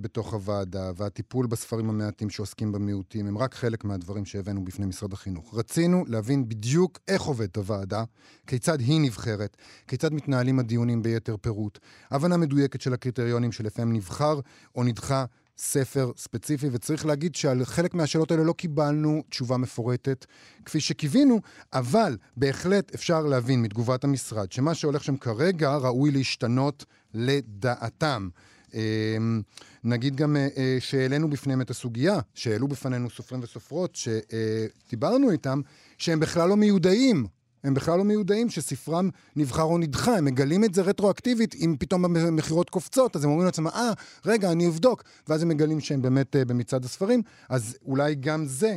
בתוך הוועדה והטיפול בספרים המעטים שעוסקים במיעוטים הם רק חלק מהדברים שהבאנו בפני משרד החינוך. רצינו להבין בדיוק איך עובדת הוועדה, כיצד היא נבחרת, כיצד מתנהלים הדיונים ביתר פירוט, הבנה מדויקת של הקריטריונים שלפעמים נבחר או נדחה ספר ספציפי, וצריך להגיד שעל חלק מהשאלות האלה לא קיבלנו תשובה מפורטת כפי שקיווינו, אבל בהחלט אפשר להבין מתגובת המשרד שמה שהולך שם כרגע ראוי להשתנות לדעתם. אמ, נגיד גם אה, אה, שהעלינו בפניהם את הסוגיה, שהעלו בפנינו סופרים וסופרות, שדיברנו איתם, שהם בכלל לא מיודעים הם בכלל לא מיודעים שספרם נבחר או נדחה, הם מגלים את זה רטרואקטיבית, אם פתאום המכירות קופצות, אז הם אומרים לעצמם, אה, רגע, אני אבדוק, ואז הם מגלים שהם באמת אה, במצעד הספרים, אז אולי גם זה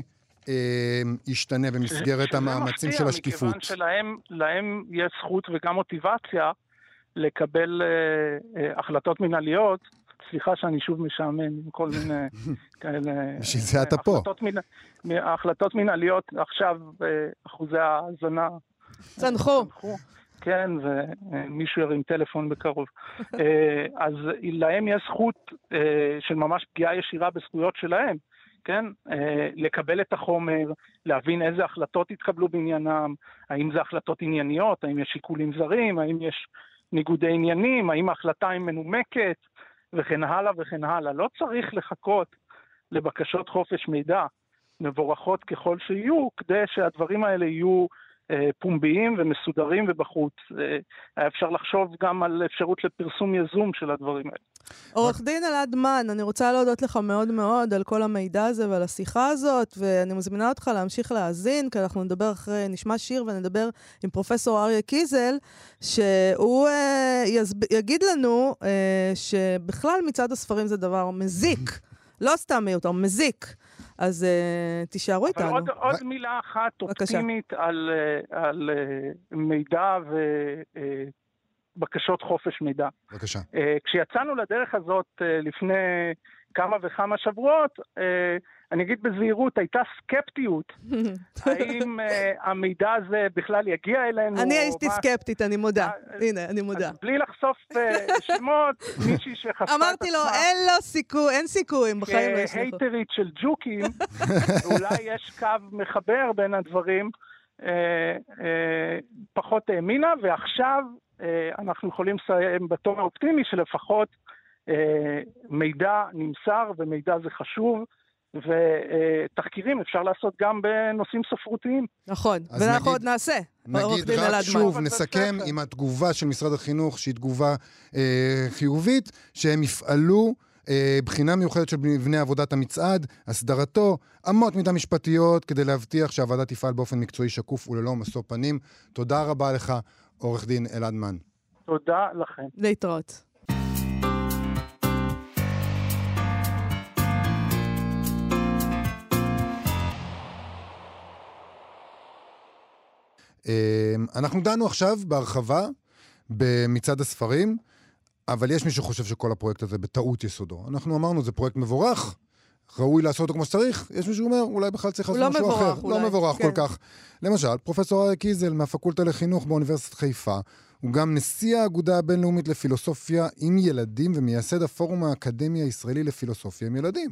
אה, ישתנה במסגרת המאמצים של השקיפות. מכיוון שלהם יש זכות וגם מוטיבציה לקבל אה, אה, החלטות מנהליות, סליחה שאני שוב משעמם עם כל מיני כאלה... בשביל זה אתה פה. החלטות מנהליות, עכשיו אה, אחוזי ההאזנה צנחו. כן, ומישהו ירים טלפון בקרוב. אה, אז להם יש זכות אה, של ממש פגיעה ישירה בזכויות שלהם, כן? אה, לקבל את החומר, להבין איזה החלטות התקבלו בעניינם, האם זה החלטות ענייניות, האם יש שיקולים זרים, האם יש ניגודי עניינים, האם ההחלטה היא מנומקת, וכן הלאה וכן הלאה. לא צריך לחכות לבקשות חופש מידע, מבורכות ככל שיהיו, כדי שהדברים האלה יהיו פומביים ומסודרים ובחוץ. אה, היה אפשר לחשוב גם על אפשרות לפרסום יזום של הדברים האלה. עורך דין אלעד מן, אני רוצה להודות לך מאוד מאוד על כל המידע הזה ועל השיחה הזאת, ואני מזמינה אותך להמשיך להאזין, כי אנחנו נדבר אחרי, נשמע שיר ונדבר עם פרופסור אריה קיזל, שהוא אה, יסב, יגיד לנו אה, שבכלל מצעד הספרים זה דבר מזיק. לא סתם מיותר, מזיק. אז uh, תישארו איתנו. עוד, עוד מילה אחת אופטימית על, אה, על uh, מידע ובקשות uh, חופש מידע. בבקשה. Uh, כשיצאנו לדרך הזאת uh, לפני כמה וכמה שבועות, uh, אני אגיד בזהירות, הייתה סקפטיות. האם uh, המידע הזה בכלל יגיע אלינו? אני הייתי. סקפטית, אני מודה. הנה, אני מודה. בלי לחשוף uh, שמות, מישהי שחשפה את עצמה... אמרתי לו, אין לו סיכוי, אין סיכוי, בחיים לא יש לך. כהייטרית של ג'וקים, אולי יש קו מחבר בין הדברים, uh, uh, פחות האמינה, ועכשיו uh, אנחנו יכולים לסיים בטון האופטימי שלפחות מידע נמסר, ומידע זה חשוב. ותחקירים אפשר לעשות גם בנושאים ספרותיים. נכון, ואנחנו עוד נעשה. נגיד רק שוב, נסכם עם התגובה של משרד החינוך, שהיא תגובה אה, חיובית, שהם יפעלו אה, בחינה מיוחדת של מבנה עבודת המצעד, הסדרתו, אמות מידה משפטיות, כדי להבטיח שהוועדה תפעל באופן מקצועי שקוף וללא משוא פנים. תודה רבה לך, עורך דין אלעד מן. תודה לכם. להתראות. אנחנו דנו עכשיו בהרחבה במצעד הספרים, אבל יש מי שחושב שכל הפרויקט הזה בטעות יסודו. אנחנו אמרנו, זה פרויקט מבורך, ראוי לעשות אותו כמו שצריך, יש מי שאומר, אולי בכלל צריך לעשות לא משהו מבורך, אחר. אולי, לא מבורך כן. כל כך. למשל, פרופסור אריה קיזל מהפקולטה לחינוך באוניברסיטת חיפה, הוא גם נשיא האגודה הבינלאומית לפילוסופיה עם ילדים ומייסד הפורום האקדמי הישראלי לפילוסופיה עם ילדים.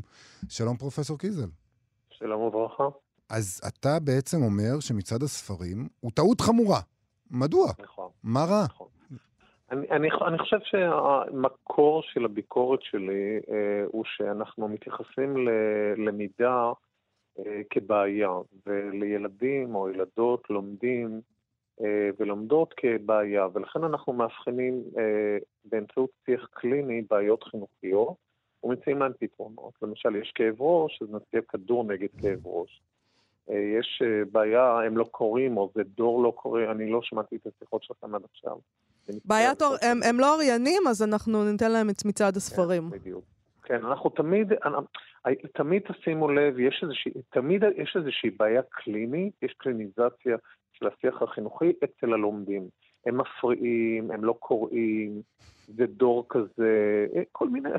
שלום פרופסור קיזל. שלום וברכה. אז אתה בעצם אומר שמצעד הספרים הוא טעות חמורה. מדוע? נכון. מה רע? נכון. אני, אני, אני חושב שהמקור של הביקורת שלי אה, הוא שאנחנו מתייחסים ללמידה אה, כבעיה, ולילדים או ילדות לומדים אה, ולומדות כבעיה, ולכן אנחנו מאבחנים אה, באמצעות שיח קליני בעיות חינוכיות ומציעים להם פתרונות. למשל, יש כאב ראש, אז נציע כדור נגד כאב ראש. אה, יש אה, בעיה, הם לא קוראים, או זה דור לא קורא, אני לא שמעתי את השיחות שלכם עד עכשיו. בעיית, אור, הם, הם לא אוריינים, אז אנחנו ניתן להם את מצעד הספרים. כן, בדיוק. כן, אנחנו תמיד, תמיד תשימו לב, יש איזושהי, תמיד יש איזושהי בעיה קלינית, יש קליניזציה של השיח החינוכי אצל הלומדים. הם מפריעים, הם לא קוראים, זה דור כזה, אה, כל מיני,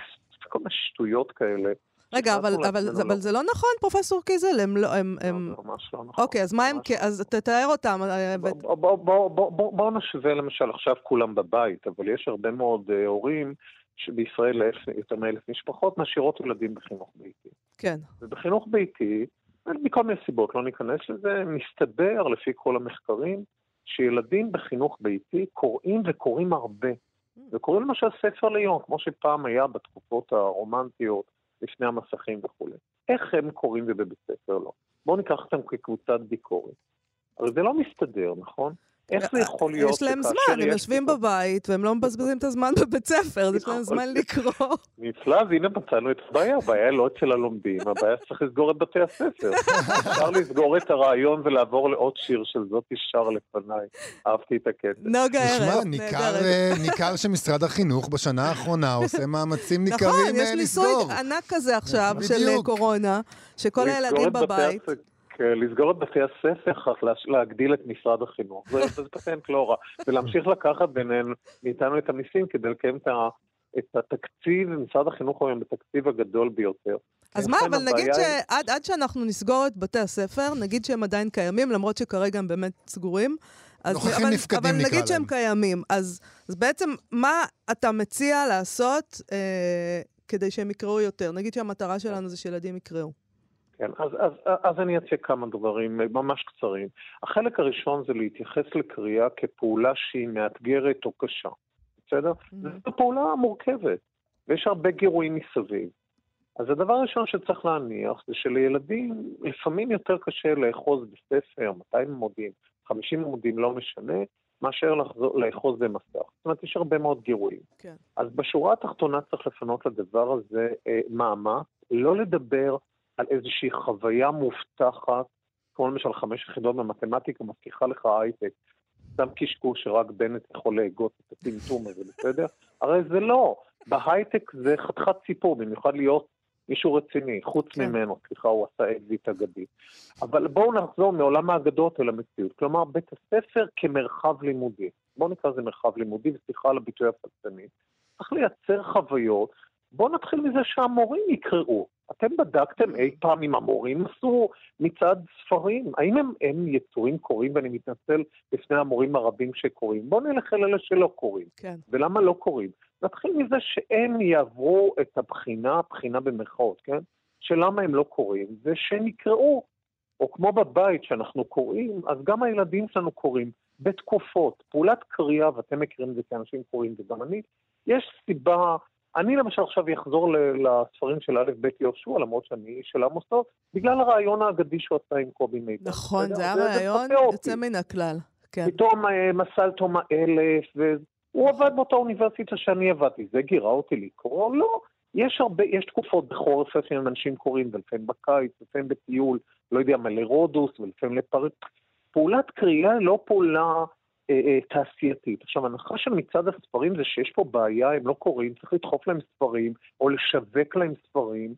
כל מיני שטויות כאלה. רגע, אבל, אבל, אבל, אבל זה לא נכון, פרופסור קיזל? הם לא... הם, לא, הם... זה ממש לא נכון. אוקיי, אז מה הם... לא. אז תתאר אותם. אה, בואו בוא, בוא, בוא, בוא, בוא נשווה למשל עכשיו כולם בבית, אבל יש הרבה מאוד uh, הורים שבישראל יותר מאלף משפחות משאירות ילדים בחינוך ביתי. כן. ובחינוך ביתי, מכל מיני סיבות, לא ניכנס לזה, מסתבר לפי כל המחקרים, שילדים בחינוך ביתי קוראים וקוראים הרבה. Mm. וקוראים למשל ספר ליום, כמו שפעם היה בתקופות הרומנטיות, לפני המסכים וכולי. איך הם קוראים ובבית ספר לא? בואו ניקח אותם כקבוצת ביקורת. אבל זה לא מסתדר, נכון? איך זה יכול להיות יש להם זמן, הם יושבים בבית והם לא מבזבזים את הזמן בבית ספר, יש להם זמן לקרוא. נפלא, אז הנה מצאנו את הבעיה, הבעיה לא אצל הלומדים, הבעיה שצריך לסגור את בתי הספר. אפשר לסגור את הרעיון ולעבור לעוד שיר של זאתי שר לפניי. אהבתי את הקטע. נוגה ארז, נשמע, ניכר שמשרד החינוך בשנה האחרונה עושה מאמצים ניכרים לסגור. נכון, יש ניסוי ענק כזה עכשיו של קורונה, שכל הילדים בבית. לסגור את בתי הספר, להגדיל את משרד החינוך. זה, זה פטנט לא רע. ולהמשיך לקחת בינינו, מאיתנו את המיסים כדי לקיים את, ה, את התקציב, משרד החינוך היום בתקציב הגדול ביותר. אז מה, אבל נגיד שעד עד שאנחנו נסגור את בתי הספר, נגיד שהם עדיין קיימים, למרות שכרגע הם באמת סגורים, אז, נוכחים אבל, נפקדים אבל נגיד שהם קיימים, אז, אז בעצם מה אתה מציע לעשות אה, כדי שהם יקראו יותר? נגיד שהמטרה שלנו זה שילדים יקראו. כן, אז, אז, אז אני אציע כמה דברים ממש קצרים. החלק הראשון זה להתייחס לקריאה כפעולה שהיא מאתגרת או קשה, בסדר? Mm-hmm. זו פעולה מורכבת, ויש הרבה גירויים מסביב. אז הדבר הראשון שצריך להניח זה שלילדים לפעמים יותר קשה לאחוז בספר, 200 עמודים, 50 עמודים, לא משנה, מאשר לחזור, לאחוז במסך. זאת אומרת, יש הרבה מאוד גירויים. כן. אז בשורה התחתונה צריך לפנות לדבר הזה אה, מאמץ, לא לדבר על איזושהי חוויה מובטחת, כמו למשל חמש יחידות במתמטיקה מבטיחה לך הייטק, סתם קשקוש שרק בנט יכול להגות את הטמטום הזה, בסדר? הרי זה לא. בהייטק זה חתיכת סיפור, במיוחד להיות מישהו רציני, חוץ כן. ממנו, סליחה, הוא עשה אקזיט אגדי. אבל בואו נחזור מעולם האגדות אל המציאות. כלומר, בית הספר כמרחב לימודי. בואו נקרא לזה מרחב לימודי, וסליחה על הביטוי הפלסטיני. צריך לייצר חוויות. בואו נתחיל מזה שהמורים יקראו. אתם בדקתם אי פעם אם המורים עשו מצעד ספרים? האם הם, הם יצורים קוראים, ואני מתנצל בפני המורים הרבים שקוראים? בואו נלך אל אלה שלא קוראים. כן. ולמה לא קוראים? נתחיל מזה שהם יעברו את הבחינה, בחינה במרכאות, כן? שלמה הם לא קוראים, ושהם יקראו. או כמו בבית שאנחנו קוראים, אז גם הילדים שלנו קוראים בתקופות. פעולת קריאה, ואתם מכירים את זה כאנשים קוראים וגם אני, יש סיבה אני למשל עכשיו אחזור לספרים של א' ב' יהושע, למרות שאני של עמוס טוב, בגלל הרעיון האגדי שהוא עשה עם קובי מידע. נכון, זה היה רעיון יוצא מן הכלל. כן. פתאום אה, מסל תום האלף, והוא עבד באותה אוניברסיטה שאני עבדתי. זה גירה אותי לקרוא? לא. יש הרבה, יש תקופות בחורף לפעמים אנשים קוראים, ולפעמים בקיץ, ולפעמים בטיול, לא יודע מה, לרודוס, ולפעמים לפריט. פעולת קריאה לא פעולה תעשייתית. עכשיו, הנחה של מצד הספרים זה שיש פה בעיה, הם לא קוראים, צריך לדחוף להם ספרים, או לשווק להם ספרים,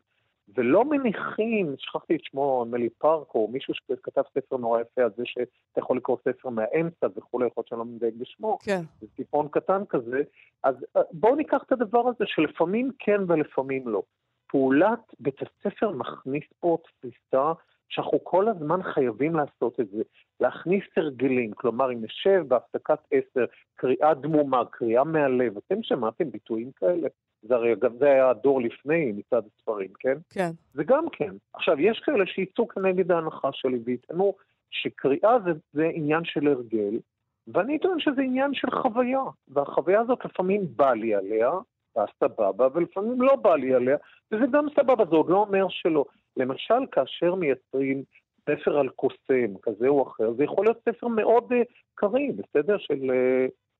ולא מניחים, שכחתי את שמו, נדמה לי פארק, או מישהו שכתב ספר נורא יפה על זה שאתה יכול לקרוא ספר מהאמצע וכולי, יכול להיות שאני לא מדייק בשמו, כן. זה טיפון קטן כזה, אז אה, בואו ניקח את הדבר הזה שלפעמים כן ולפעמים לא. פעולת בית הספר מכניס פה תפיסה שאנחנו כל הזמן חייבים לעשות את זה, להכניס הרגלים, כלומר אם נשב בהפסקת עשר, קריאה דמומה, קריאה מהלב, אתם שמעתם ביטויים כאלה? זה הרי גם זה היה הדור לפני מצד הספרים, כן? כן. זה גם כן. עכשיו, יש כאלה שיצאו כנגד ההנחה שלי ויטענו שקריאה זה, זה עניין של הרגל, ואני טוען שזה עניין של חוויה, והחוויה הזאת לפעמים בא לי עליה, ואז סבבה, ולפעמים לא בא לי עליה, וזה גם סבבה, זה עוד לא אומר שלא. למשל, כאשר מייצרים ספר על קוסם כזה או אחר, זה יכול להיות ספר מאוד uh, קריא, בסדר? של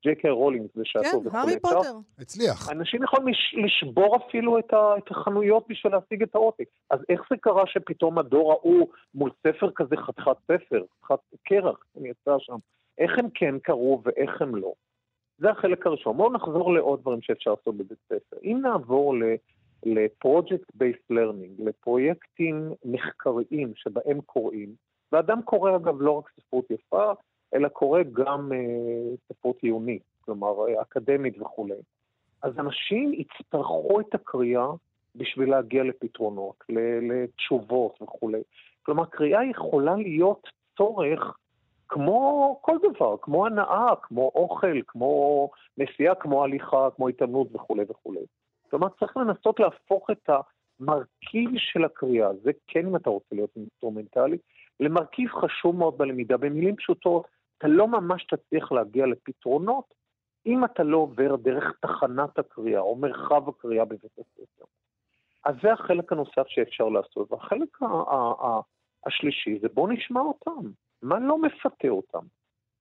ג'יי קיי רולינג בשעתו כן, הארי פוטר. הצליח. אנשים יכולים לש, לשבור אפילו את, ה, את החנויות בשביל להשיג את העותק. אז איך זה קרה שפתאום הדור ההוא מול ספר כזה חתיכת ספר, חתיכת כרך, אני יצא שם, איך הם כן קראו ואיך הם לא? זה החלק הראשון. בואו נחזור לעוד דברים שאפשר לעשות בבית ספר. אם נעבור ל... ל project based learning, לפרויקטים מחקריים שבהם קוראים, ואדם קורא אגב לא רק ספרות יפה, אלא קורא גם אה, ספרות עיונית, כלומר אה, אקדמית וכולי. אז אנשים יצטרכו את הקריאה בשביל להגיע לפתרונות, לתשובות וכולי. כלומר, קריאה יכולה להיות צורך כמו כל דבר, כמו הנאה, כמו אוכל, כמו נסיעה, כמו הליכה, כמו התאמנות וכולי וכולי. כלומר, צריך לנסות להפוך את המרכיב של הקריאה, זה כן אם אתה רוצה להיות אינסטרומנטלי, למרכיב חשוב מאוד בלמידה. במילים פשוטות, אתה לא ממש תצליח להגיע לפתרונות אם אתה לא עובר דרך תחנת הקריאה או מרחב הקריאה בבית הספר. אז זה החלק הנוסף שאפשר לעשות. והחלק השלישי זה בוא נשמע אותם. מה לא מפתה אותם?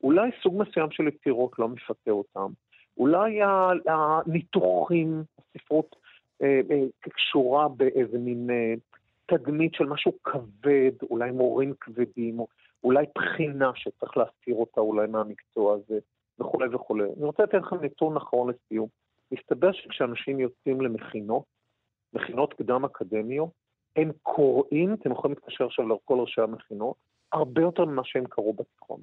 אולי סוג מסוים של יצירות לא מפתה אותם. אולי הניתוחים, הספרות אה, אה, קשורה באיזה מין אה, תדמית של משהו כבד, אולי מורים כבדים, או אולי בחינה שצריך להסתיר אותה אולי מהמקצוע הזה, וכולי וכולי. אני רוצה לתת לכם נתון אחרון לסיום. מסתבר שכשאנשים יוצאים למכינות, מכינות קדם אקדמיות, הם קוראים, אתם יכולים להתקשר עכשיו לכל ראשי המכינות, הרבה יותר ממה שהם קראו בתיכון.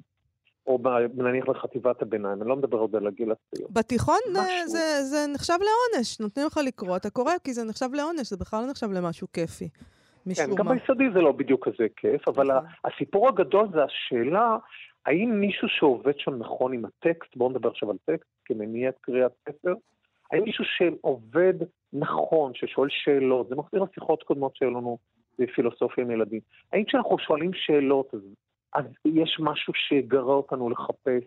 או נניח לחטיבת הביניים, אני לא מדבר עוד על הגיל הצעיר. בתיכון אה, זה, זה נחשב לעונש, נותנים לך לקרוא, אתה קורא כי זה נחשב לעונש, זה בכלל לא נחשב למשהו כיפי. כן, גם ביסודי זה לא בדיוק כזה כיף, אבל נכון. הסיפור הגדול זה השאלה, האם מישהו שעובד שם נכון עם הטקסט, בואו נדבר עכשיו על טקסט, כמניעת קריאת ספר, האם מישהו שעובד נכון, ששואל שאלות, זה מחזיר לשיחות קודמות שהיו לנו בפילוסופיה עם ילדים, האם כשאנחנו שואלים שאלות, אז יש משהו שיגרה אותנו לחפש.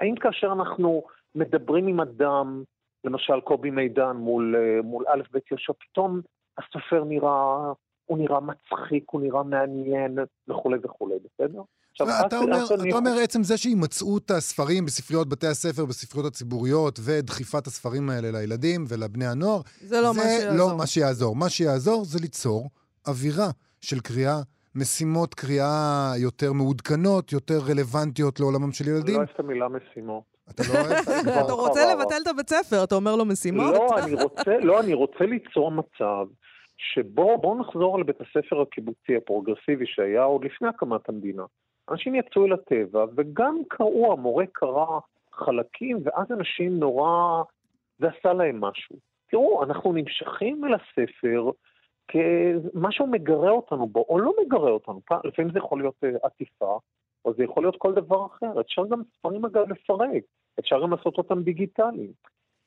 האם כאשר אנחנו מדברים עם אדם, למשל קובי מידן מול, אה, מול א' ב' יהושע, פתאום הסופר נראה, הוא נראה מצחיק, הוא נראה מעניין וכולי וכולי, בסדר? עכשיו, אתה, אומר, אתה אומר עצם זה שהימצאות הספרים בספריות בתי הספר, בספריות הציבוריות, ודחיפת הספרים האלה לילדים ולבני הנוער, זה לא, זה מה, שיעזור. לא מה שיעזור. מה שיעזור זה ליצור אווירה של קריאה משימות קריאה יותר מעודכנות, יותר רלוונטיות לעולמם של ילדים? אני לא אוהב את המילה משימות. אתה לא אוהב? אתה רוצה לבטל את הבית ספר, אתה אומר לו משימות? לא, אני רוצה, לא, אני רוצה ליצור מצב שבו, בואו נחזור על בית הספר הקיבוצי הפרוגרסיבי שהיה עוד לפני הקמת המדינה. אנשים יצאו אל הטבע וגם קראו, המורה קרא חלקים, ואז אנשים נורא, זה עשה להם משהו. תראו, אנחנו נמשכים אל הספר, כמשהו מגרה אותנו בו, או לא מגרה אותנו. לפעמים זה יכול להיות אה, עטיפה, או זה יכול להיות כל דבר אחר. אפשר גם ספרים אגב לפרק, אפשר גם לעשות אותם דיגיטליים.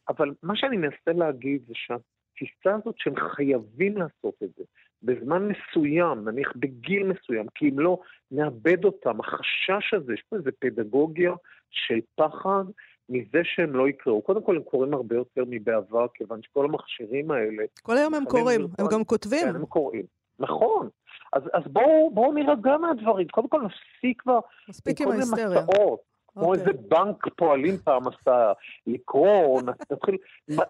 אבל מה שאני מנסה להגיד זה שהתפיסה הזאת שהם חייבים לעשות את זה בזמן מסוים, נניח בגיל מסוים, כי אם לא, נאבד אותם. החשש הזה, יש פה איזו פדגוגיה של פחד מזה שהם לא יקראו. קודם כל, הם קוראים הרבה יותר מבעבר, כיוון שכל המכשירים האלה... כל היום הם קוראים, הם גם כותבים. כן, הם קוראים. נכון. אז, אז בואו בוא נירגע מהדברים. קודם כל נפסיק כבר... מספיק עם ההיסטריה. כמו. אוקיי. איזה בנק פועלים פעם עשה, לקרוא, נתחיל,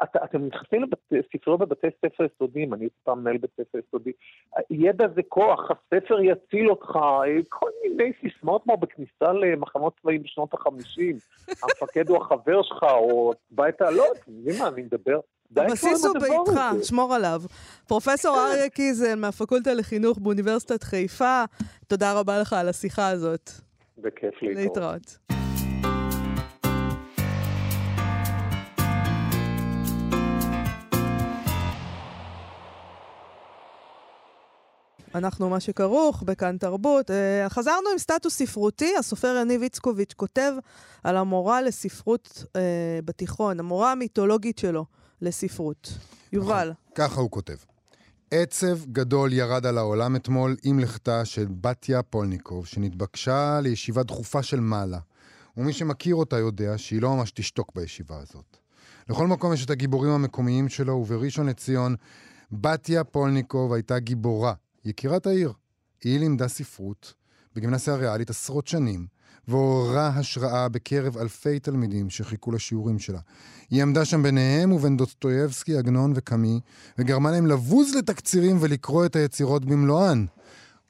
את, אתם נכנסים לספריות בבתי ספר יסודיים, אני פעם מנהל בית ספר יסודי, ידע זה כוח, הספר יציל אותך, כל מיני סיסמאות כמו בכניסה למחנות צבאיים בשנות החמישים, המפקד הוא החבר שלך, או בית לא, אתם יודעים מה, אני מדבר. הבסיס הוא ביתך, שמור עליו. פרופסור כן. אריה קיזל מהפקולטה לחינוך באוניברסיטת חיפה, תודה רבה לך על השיחה הזאת. בכיף להתראות. להתראות. אנחנו מה שכרוך בכאן תרבות. Uh, חזרנו עם סטטוס ספרותי, הסופר יניב איצקוביץ' כותב על המורה לספרות uh, בתיכון, המורה המיתולוגית שלו לספרות. יובל. ככה הוא כותב. עצב גדול ירד על העולם אתמול עם לכתה של בתיה פולניקוב, שנתבקשה לישיבה דחופה של מעלה. ומי שמכיר אותה יודע שהיא לא ממש תשתוק בישיבה הזאת. לכל מקום יש את הגיבורים המקומיים שלו, ובראשון לציון, בתיה פולניקוב הייתה גיבורה, יקירת העיר. היא לימדה ספרות בגימנסיה הריאלית עשרות שנים, ועוררה השראה בקרב אלפי תלמידים שחיכו לשיעורים שלה. היא עמדה שם ביניהם ובין דוסטויבסקי, עגנון וקאמי, וגרמה להם לבוז לתקצירים ולקרוא את היצירות במלואן.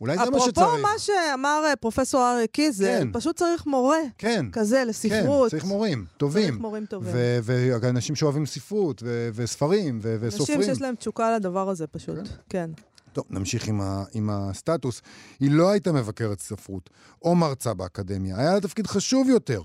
אולי זה מה שצריך. אפרופו מה שאמר אה, פרופסור אריה קיזל, כן. פשוט צריך מורה כן. כזה לספרות. כן, צריך מורים טובים. צריך מורים טובים. ואנשים שאוהבים ספרות, וספרים, וסופרים. אנשים שיש להם תשוקה לדבר הזה פשוט, כן. טוב, נמשיך עם, ה- עם הסטטוס. היא לא הייתה מבקרת ספרות או מרצה באקדמיה, היה לה תפקיד חשוב יותר.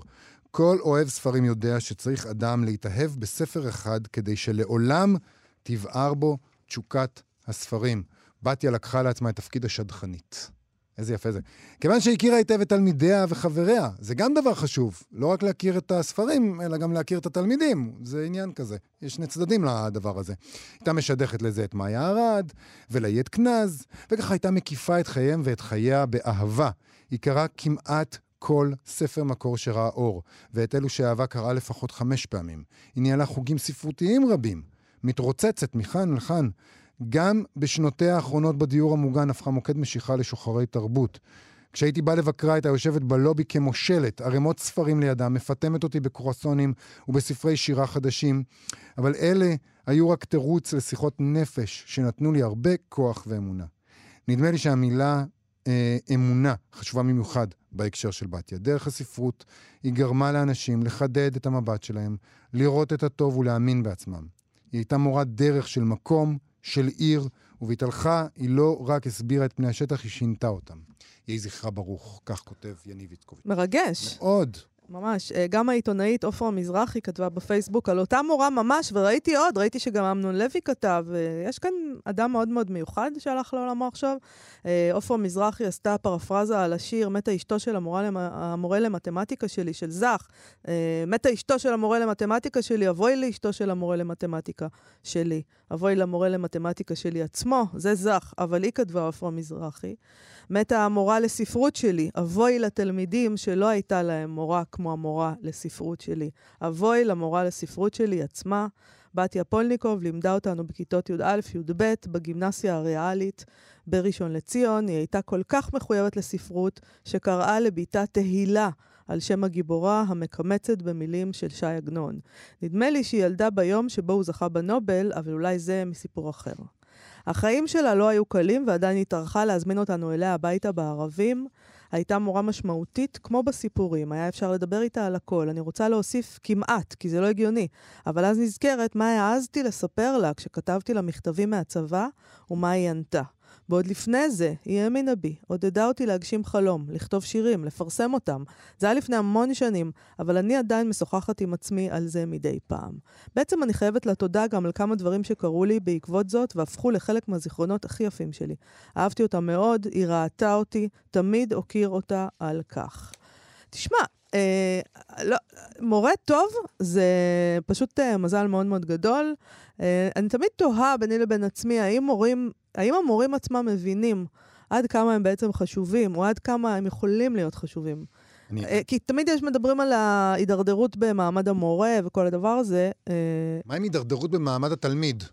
כל אוהב ספרים יודע שצריך אדם להתאהב בספר אחד כדי שלעולם תבער בו תשוקת הספרים. בתיה לקחה לעצמה את תפקיד השדכנית. איזה יפה זה. כיוון שהכירה היטב את תלמידיה וחבריה, זה גם דבר חשוב. לא רק להכיר את הספרים, אלא גם להכיר את התלמידים. זה עניין כזה. יש שני צדדים לדבר הזה. הייתה משדכת לזה את מאיה ארד, ולאיית קנז, וככה הייתה מקיפה את חייהם ואת חייה באהבה. היא קראה כמעט כל ספר מקור שראה אור, ואת אלו שאהבה קראה לפחות חמש פעמים. היא ניהלה חוגים ספרותיים רבים. מתרוצצת מכאן לכאן. גם בשנותיה האחרונות בדיור המוגן הפכה מוקד משיכה לשוחרי תרבות. כשהייתי בא לבקרה הייתה יושבת בלובי כמושלת, ערימות ספרים לידה, מפטמת אותי בקרואסונים ובספרי שירה חדשים, אבל אלה היו רק תירוץ לשיחות נפש שנתנו לי הרבה כוח ואמונה. נדמה לי שהמילה אה, אמונה חשובה במיוחד בהקשר של בתיה. דרך הספרות היא גרמה לאנשים לחדד את המבט שלהם, לראות את הטוב ולהאמין בעצמם. היא הייתה מורת דרך של מקום, של עיר, ובהתהלכה היא לא רק הסבירה את פני השטח, היא שינתה אותם. יהי זכרה ברוך, כך כותב יניב איצקוביץ'. מרגש. מאוד. ממש. אה, גם העיתונאית עופרה מזרחי כתבה בפייסבוק על אותה מורה ממש, וראיתי עוד, ראיתי שגם אמנון לוי כתב. אה, יש כאן אדם מאוד מאוד מיוחד שהלך לעולמו עכשיו. אה, עופרה מזרחי עשתה פרפרזה על השיר "מתה אשתו של המורה. המורה למתמטיקה שלי", של זך. "מתה אשתו של המורה למתמטיקה שלי, אבוי לאשתו של המורה למתמטיקה שלי. אבוי למורה למתמטיקה שלי עצמו", זה זך, אבל היא כתבה עופרה מזרחי. מתה המורה לספרות שלי, אבוי לתלמידים שלא הייתה להם מורה כמו המורה לספרות שלי. אבוי למורה לספרות שלי עצמה. בתיה פולניקוב לימדה אותנו בכיתות י"א-י"ב בגימנסיה הריאלית בראשון לציון. היא הייתה כל כך מחויבת לספרות, שקראה לביתה תהילה על שם הגיבורה המקמצת במילים של ש"י עגנון. נדמה לי שהיא ילדה ביום שבו הוא זכה בנובל, אבל אולי זה מסיפור אחר. החיים שלה לא היו קלים ועדיין היא טרחה להזמין אותנו אליה הביתה בערבים. הייתה מורה משמעותית, כמו בסיפורים, היה אפשר לדבר איתה על הכל. אני רוצה להוסיף כמעט, כי זה לא הגיוני, אבל אז נזכרת מה העזתי לספר לה כשכתבתי לה מכתבים מהצבא, ומה היא ענתה. ועוד לפני זה, היא האמינה בי, עודדה אותי להגשים חלום, לכתוב שירים, לפרסם אותם. זה היה לפני המון שנים, אבל אני עדיין משוחחת עם עצמי על זה מדי פעם. בעצם אני חייבת לה תודה גם על כמה דברים שקרו לי בעקבות זאת, והפכו לחלק מהזיכרונות הכי יפים שלי. אהבתי אותה מאוד, היא ראתה אותי, תמיד אוקיר אותה על כך. תשמע, אה, לא, מורה טוב זה פשוט אה, מזל מאוד מאוד גדול. אה, אני תמיד תוהה ביני לבין עצמי, האם מורים, האם המורים עצמם מבינים עד כמה הם בעצם חשובים, או עד כמה הם יכולים להיות חשובים. אני... אה, כי תמיד יש מדברים על ההידרדרות במעמד המורה וכל הדבר הזה. אה, מה עם הידרדרות במעמד התלמיד?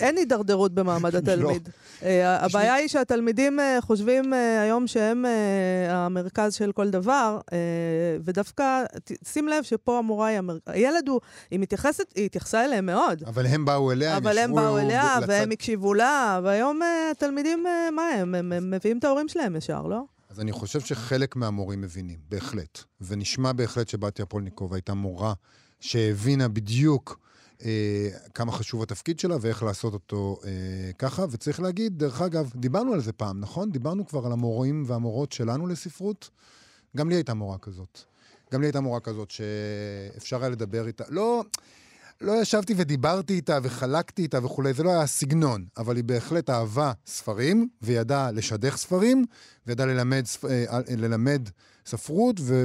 אין הידרדרות במעמד התלמיד. אה, הבעיה היא שהתלמידים אה, חושבים אה, היום שהם המרכז של כל דבר, ודווקא, שים לב שפה המורה היא המרכז. הילד הוא, היא מתייחסת, היא התייחסה אליהם מאוד. אבל הם באו אליה, אבל הם באו אליה, והם הקשיבו לה, והיום התלמידים, מה? הם הם מביאים את ההורים שלהם ישר, לא? אז אני חושב שחלק מהמורים מבינים, בהחלט. ונשמע בהחלט שבתיה פולניקוב הייתה מורה שהבינה בדיוק אה, כמה חשוב התפקיד שלה ואיך לעשות אותו אה, ככה. וצריך להגיד, דרך אגב, דיברנו על זה פעם, נכון? דיברנו כבר על המורים והמורות שלנו לספרות. גם לי הייתה מורה כזאת. גם לי הייתה מורה כזאת שאפשר היה לדבר איתה. לא... לא ישבתי ודיברתי איתה וחלקתי איתה וכולי, זה לא היה סגנון, אבל היא בהחלט אהבה ספרים, וידעה לשדך ספרים, וידעה ללמד, ספ- אה, ללמד ספרות, ו-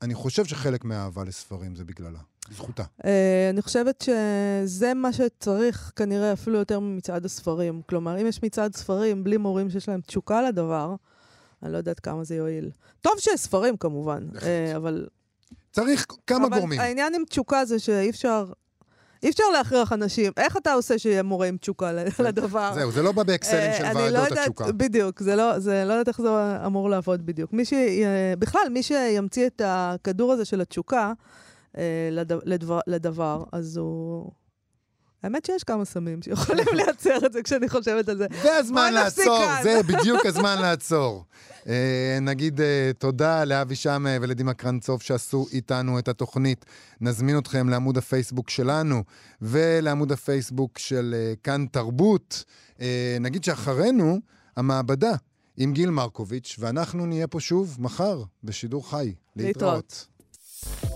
ואני חושב שחלק מהאהבה לספרים זה בגללה, זכותה. אה, אני חושבת שזה מה שצריך כנראה אפילו יותר ממצעד הספרים. כלומר, אם יש מצעד ספרים בלי מורים שיש להם תשוקה לדבר, אני לא יודעת כמה זה יועיל. טוב שיש ספרים כמובן, אה, אבל... צריך כמה אבל גורמים. העניין עם תשוקה זה שאי אפשר... אי אפשר להכריח אנשים. איך אתה עושה שיהיה מורה עם תשוקה לדבר? זהו, זה לא בא באקסלים אה, של לא ועדות יודעת- התשוקה. בדיוק, זה לא, זה לא יודעת איך זה אמור לעבוד בדיוק. מי ש... בכלל, מי שימציא את הכדור הזה של התשוקה. לדבר, לדבר, אז הוא... האמת שיש כמה סמים שיכולים לייצר את זה כשאני חושבת על זה. זה הזמן לעצור. זה בדיוק הזמן לעצור. אה, נגיד אה, תודה לאבי שמע ולדימה קרנצוב שעשו איתנו את התוכנית. נזמין אתכם לעמוד הפייסבוק שלנו ולעמוד הפייסבוק של אה, כאן תרבות. אה, נגיד שאחרינו, המעבדה עם גיל מרקוביץ', ואנחנו נהיה פה שוב מחר בשידור חי. להתראות.